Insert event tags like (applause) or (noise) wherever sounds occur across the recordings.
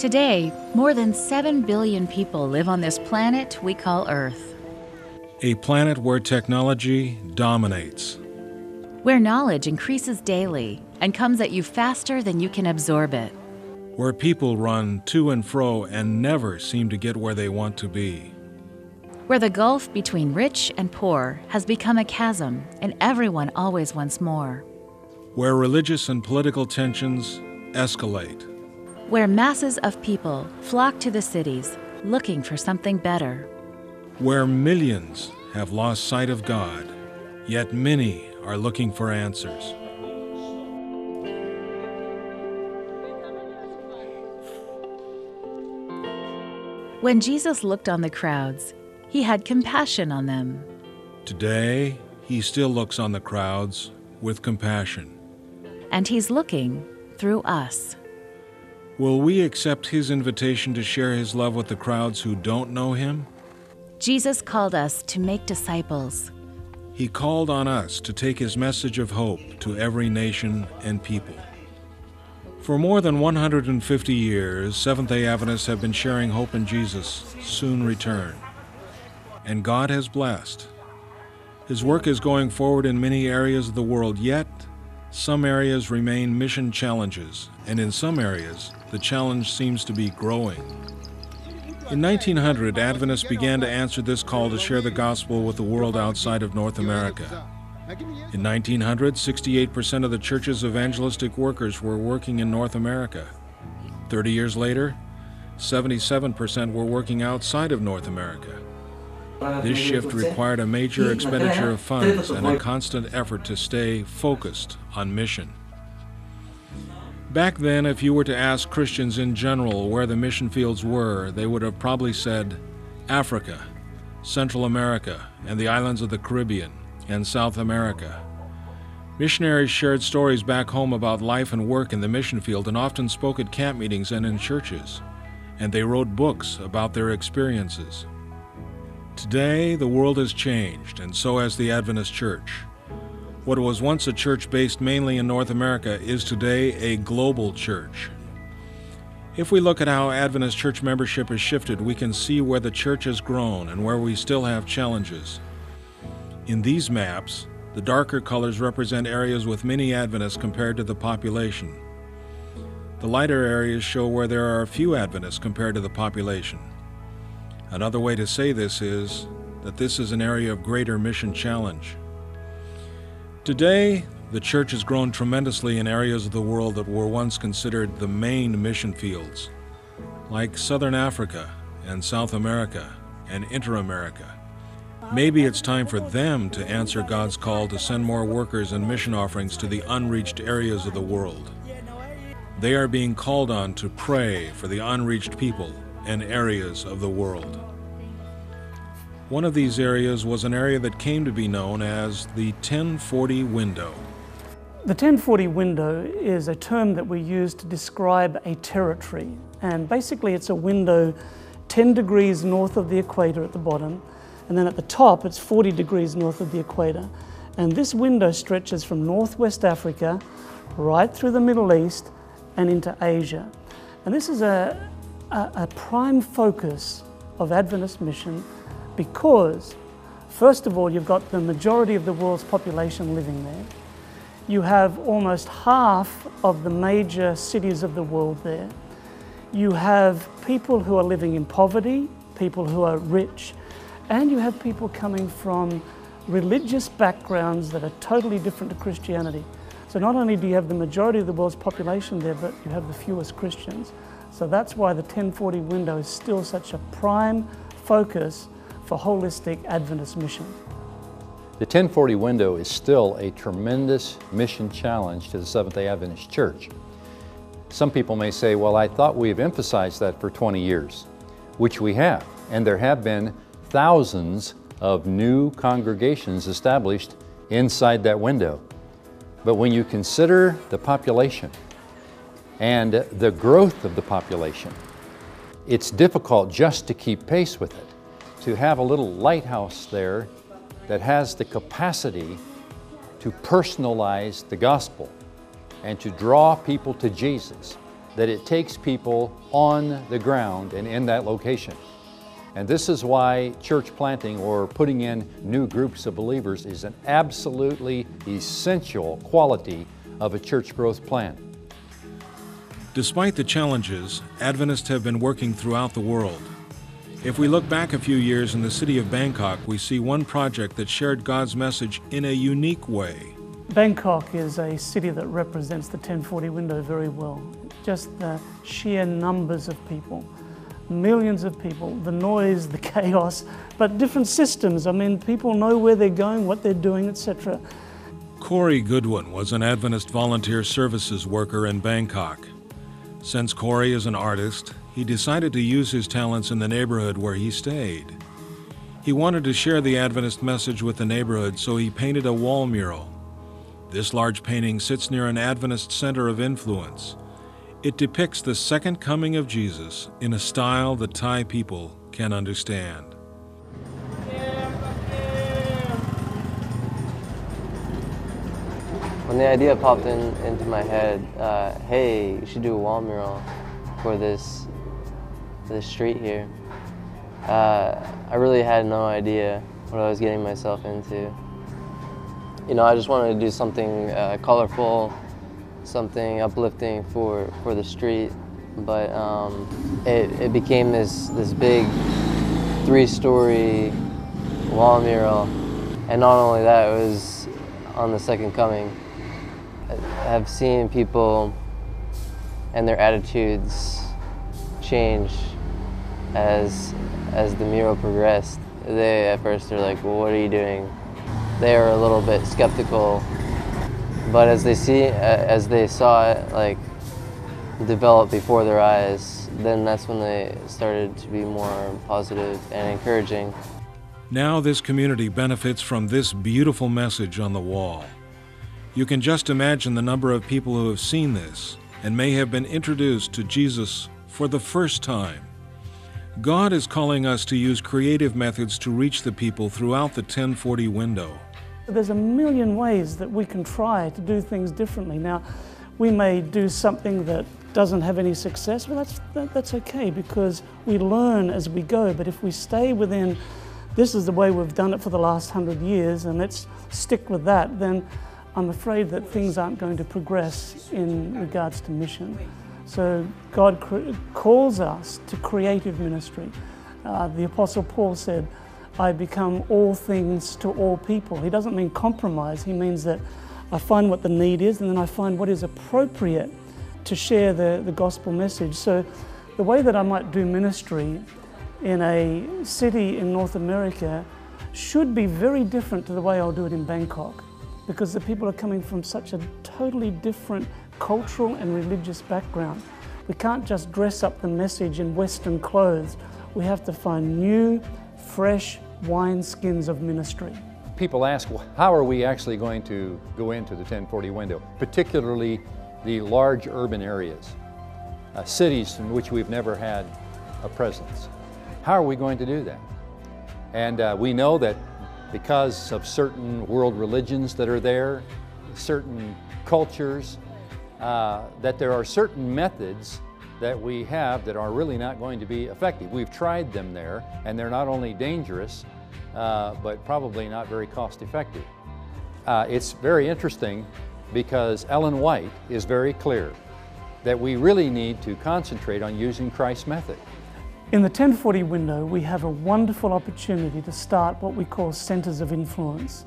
Today, more than 7 billion people live on this planet we call Earth, A planet where technology dominates. where knowledge increases daily and comes at you faster than you can absorb it. Where people run to and fro and never seem to get where they want to be. where the gulf between rich and poor has become a chasm and everyone always wants more, Where religious and political tensions escalate. Where masses of people flock to the cities looking for something better, Where millions have lost sight of God, yet many are looking for answers. when Jesus looked on the crowds, he had compassion on them. Today, he still looks on the crowds with compassion. And he's looking through us. Will we accept his invitation to share his love with the crowds who don't know him? Jesus called us to make disciples. He called on us to take his message of hope to every nation and people. For more than 150 years, Seventh day Adventists have been sharing hope in Jesus' soon return. And God has blessed. His work is going forward in many areas of the world, yet, some areas remain mission challenges, and in some areas, the challenge seems to be growing. In 1900, Adventists began to answer this call to share the gospel with the world outside of North America. In 1900, 68% of the church's evangelistic workers were working in North America. 30 years later, 77% were working outside of North America. This shift required a major expenditure of funds and a constant effort to stay focused on mission. Back then, if you were to ask Christians in general where the mission fields were, they would have probably said Africa, Central America, and the islands of the Caribbean, and South America. Missionaries shared stories back home about life and work in the mission field and often spoke at camp meetings and in churches, and they wrote books about their experiences. Today, the world has changed, and so has the Adventist Church. What was once a church based mainly in North America is today a global church. If we look at how Adventist church membership has shifted, we can see where the church has grown and where we still have challenges. In these maps, the darker colors represent areas with many Adventists compared to the population. The lighter areas show where there are few Adventists compared to the population. Another way to say this is that this is an area of greater mission challenge. Today, the church has grown tremendously in areas of the world that were once considered the main mission fields, like Southern Africa and South America and Inter America. Maybe it's time for them to answer God's call to send more workers and mission offerings to the unreached areas of the world. They are being called on to pray for the unreached people and areas of the world. One of these areas was an area that came to be known as the 1040 window. The 1040 window is a term that we use to describe a territory. And basically, it's a window 10 degrees north of the equator at the bottom, and then at the top, it's 40 degrees north of the equator. And this window stretches from northwest Africa right through the Middle East and into Asia. And this is a, a, a prime focus of Adventist mission because, first of all, you've got the majority of the world's population living there. You have almost half of the major cities of the world there. You have people who are living in poverty, people who are rich, and you have people coming from religious backgrounds that are totally different to Christianity. So not only do you have the majority of the world's population there, but you have the fewest Christians. So that's why the 1040 window is still such a prime focus for holistic Adventist mission. The 1040 window is still a tremendous mission challenge to the Seventh day Adventist Church. Some people may say, well, I thought we've emphasized that for 20 years, which we have, and there have been thousands of new congregations established inside that window. But when you consider the population and the growth of the population, it's difficult just to keep pace with it. To have a little lighthouse there that has the capacity to personalize the gospel and to draw people to Jesus that it takes people on the ground and in that location. And this is why church planting or putting in new groups of believers is an absolutely essential quality of a church growth plan. Despite the challenges, Adventists have been working throughout the world. If we look back a few years in the city of Bangkok, we see one project that shared God's message in a unique way. Bangkok is a city that represents the 1040 window very well. Just the sheer numbers of people, millions of people, the noise, the (laughs) chaos, but different systems. I mean, people know where they're going, what they're doing, etc. Corey Goodwin was an Adventist volunteer services worker in Bangkok. Since Corey is an artist, he decided to use his talents in the neighborhood where he stayed. He wanted to share the Adventist message with the neighborhood, so he painted a wall mural. This large painting sits near an Adventist center of influence. It depicts the second coming of Jesus in a style the Thai people can understand. When the idea popped in, into my head, uh, hey, you should do a wall mural for this, for this street here. Uh, I really had no idea what I was getting myself into. You know, I just wanted to do something uh, colorful, something uplifting for, for the street, but um, it, it became this, this big three-story wall mural, and not only that, it was on the second coming I have seen people and their attitudes change as as the mural progressed. They at first are like, "Well, what are you doing?" They are a little bit skeptical, but as they see, uh, as they saw it like develop before their eyes, then that's when they started to be more positive and encouraging. Now, this community benefits from this beautiful message on the wall. You can just imagine the number of people who have seen this and may have been introduced to Jesus for the first time. God is calling us to use creative methods to reach the people throughout the 1040 window. There's a million ways that we can try to do things differently. Now, we may do something that doesn't have any success, well, that's, that, that's okay because we learn as we go. But if we stay within, this is the way we've done it for the last hundred years, and let's stick with that, then I'm afraid that things aren't going to progress in regards to mission. So God calls us to creative ministry. Uh, the Apostle Paul said, I become all things to all people. He doesn't mean compromise, he means that I find what the need is and then I find what is appropriate to share the, the gospel message. So the way that I might do ministry in a city in North America should be very different to the way I'll do it in Bangkok because the people are coming from such a totally different cultural and religious background. We can't just dress up the message in Western clothes. We have to find new, fresh wineskins of ministry. People ask, well, how are we actually going to go into the 1040 window, particularly the large urban areas, uh, cities in which we've never had a presence? How are we going to do that? And uh, we know that because of certain world religions that are there, certain cultures, uh, that there are certain methods that we have that are really not going to be effective. We've tried them there, and they're not only dangerous, uh, but probably not very cost effective. Uh, it's very interesting because Ellen White is very clear that we really need to concentrate on using Christ's method. In the 1040 window, we have a wonderful opportunity to start what we call centres of influence.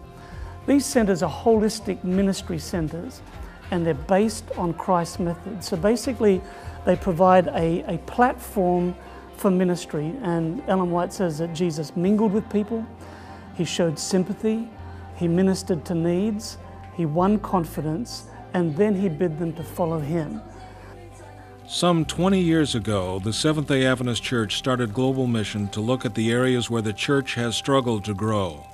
These centres are holistic ministry centres and they're based on Christ's method. So basically, they provide a, a platform for ministry. And Ellen White says that Jesus mingled with people, he showed sympathy, he ministered to needs, he won confidence, and then he bid them to follow him. Some 20 years ago, the Seventh day Adventist Church started Global Mission to look at the areas where the church has struggled to grow.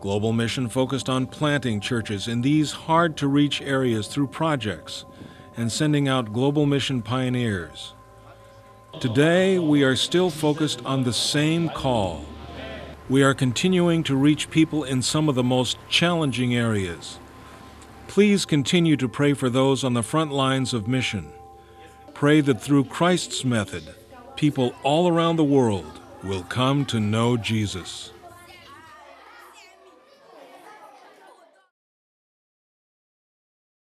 Global Mission focused on planting churches in these hard to reach areas through projects and sending out Global Mission pioneers. Today, we are still focused on the same call. We are continuing to reach people in some of the most challenging areas. Please continue to pray for those on the front lines of mission. pray that through Christ's method, people all around the world will come to know Jesus.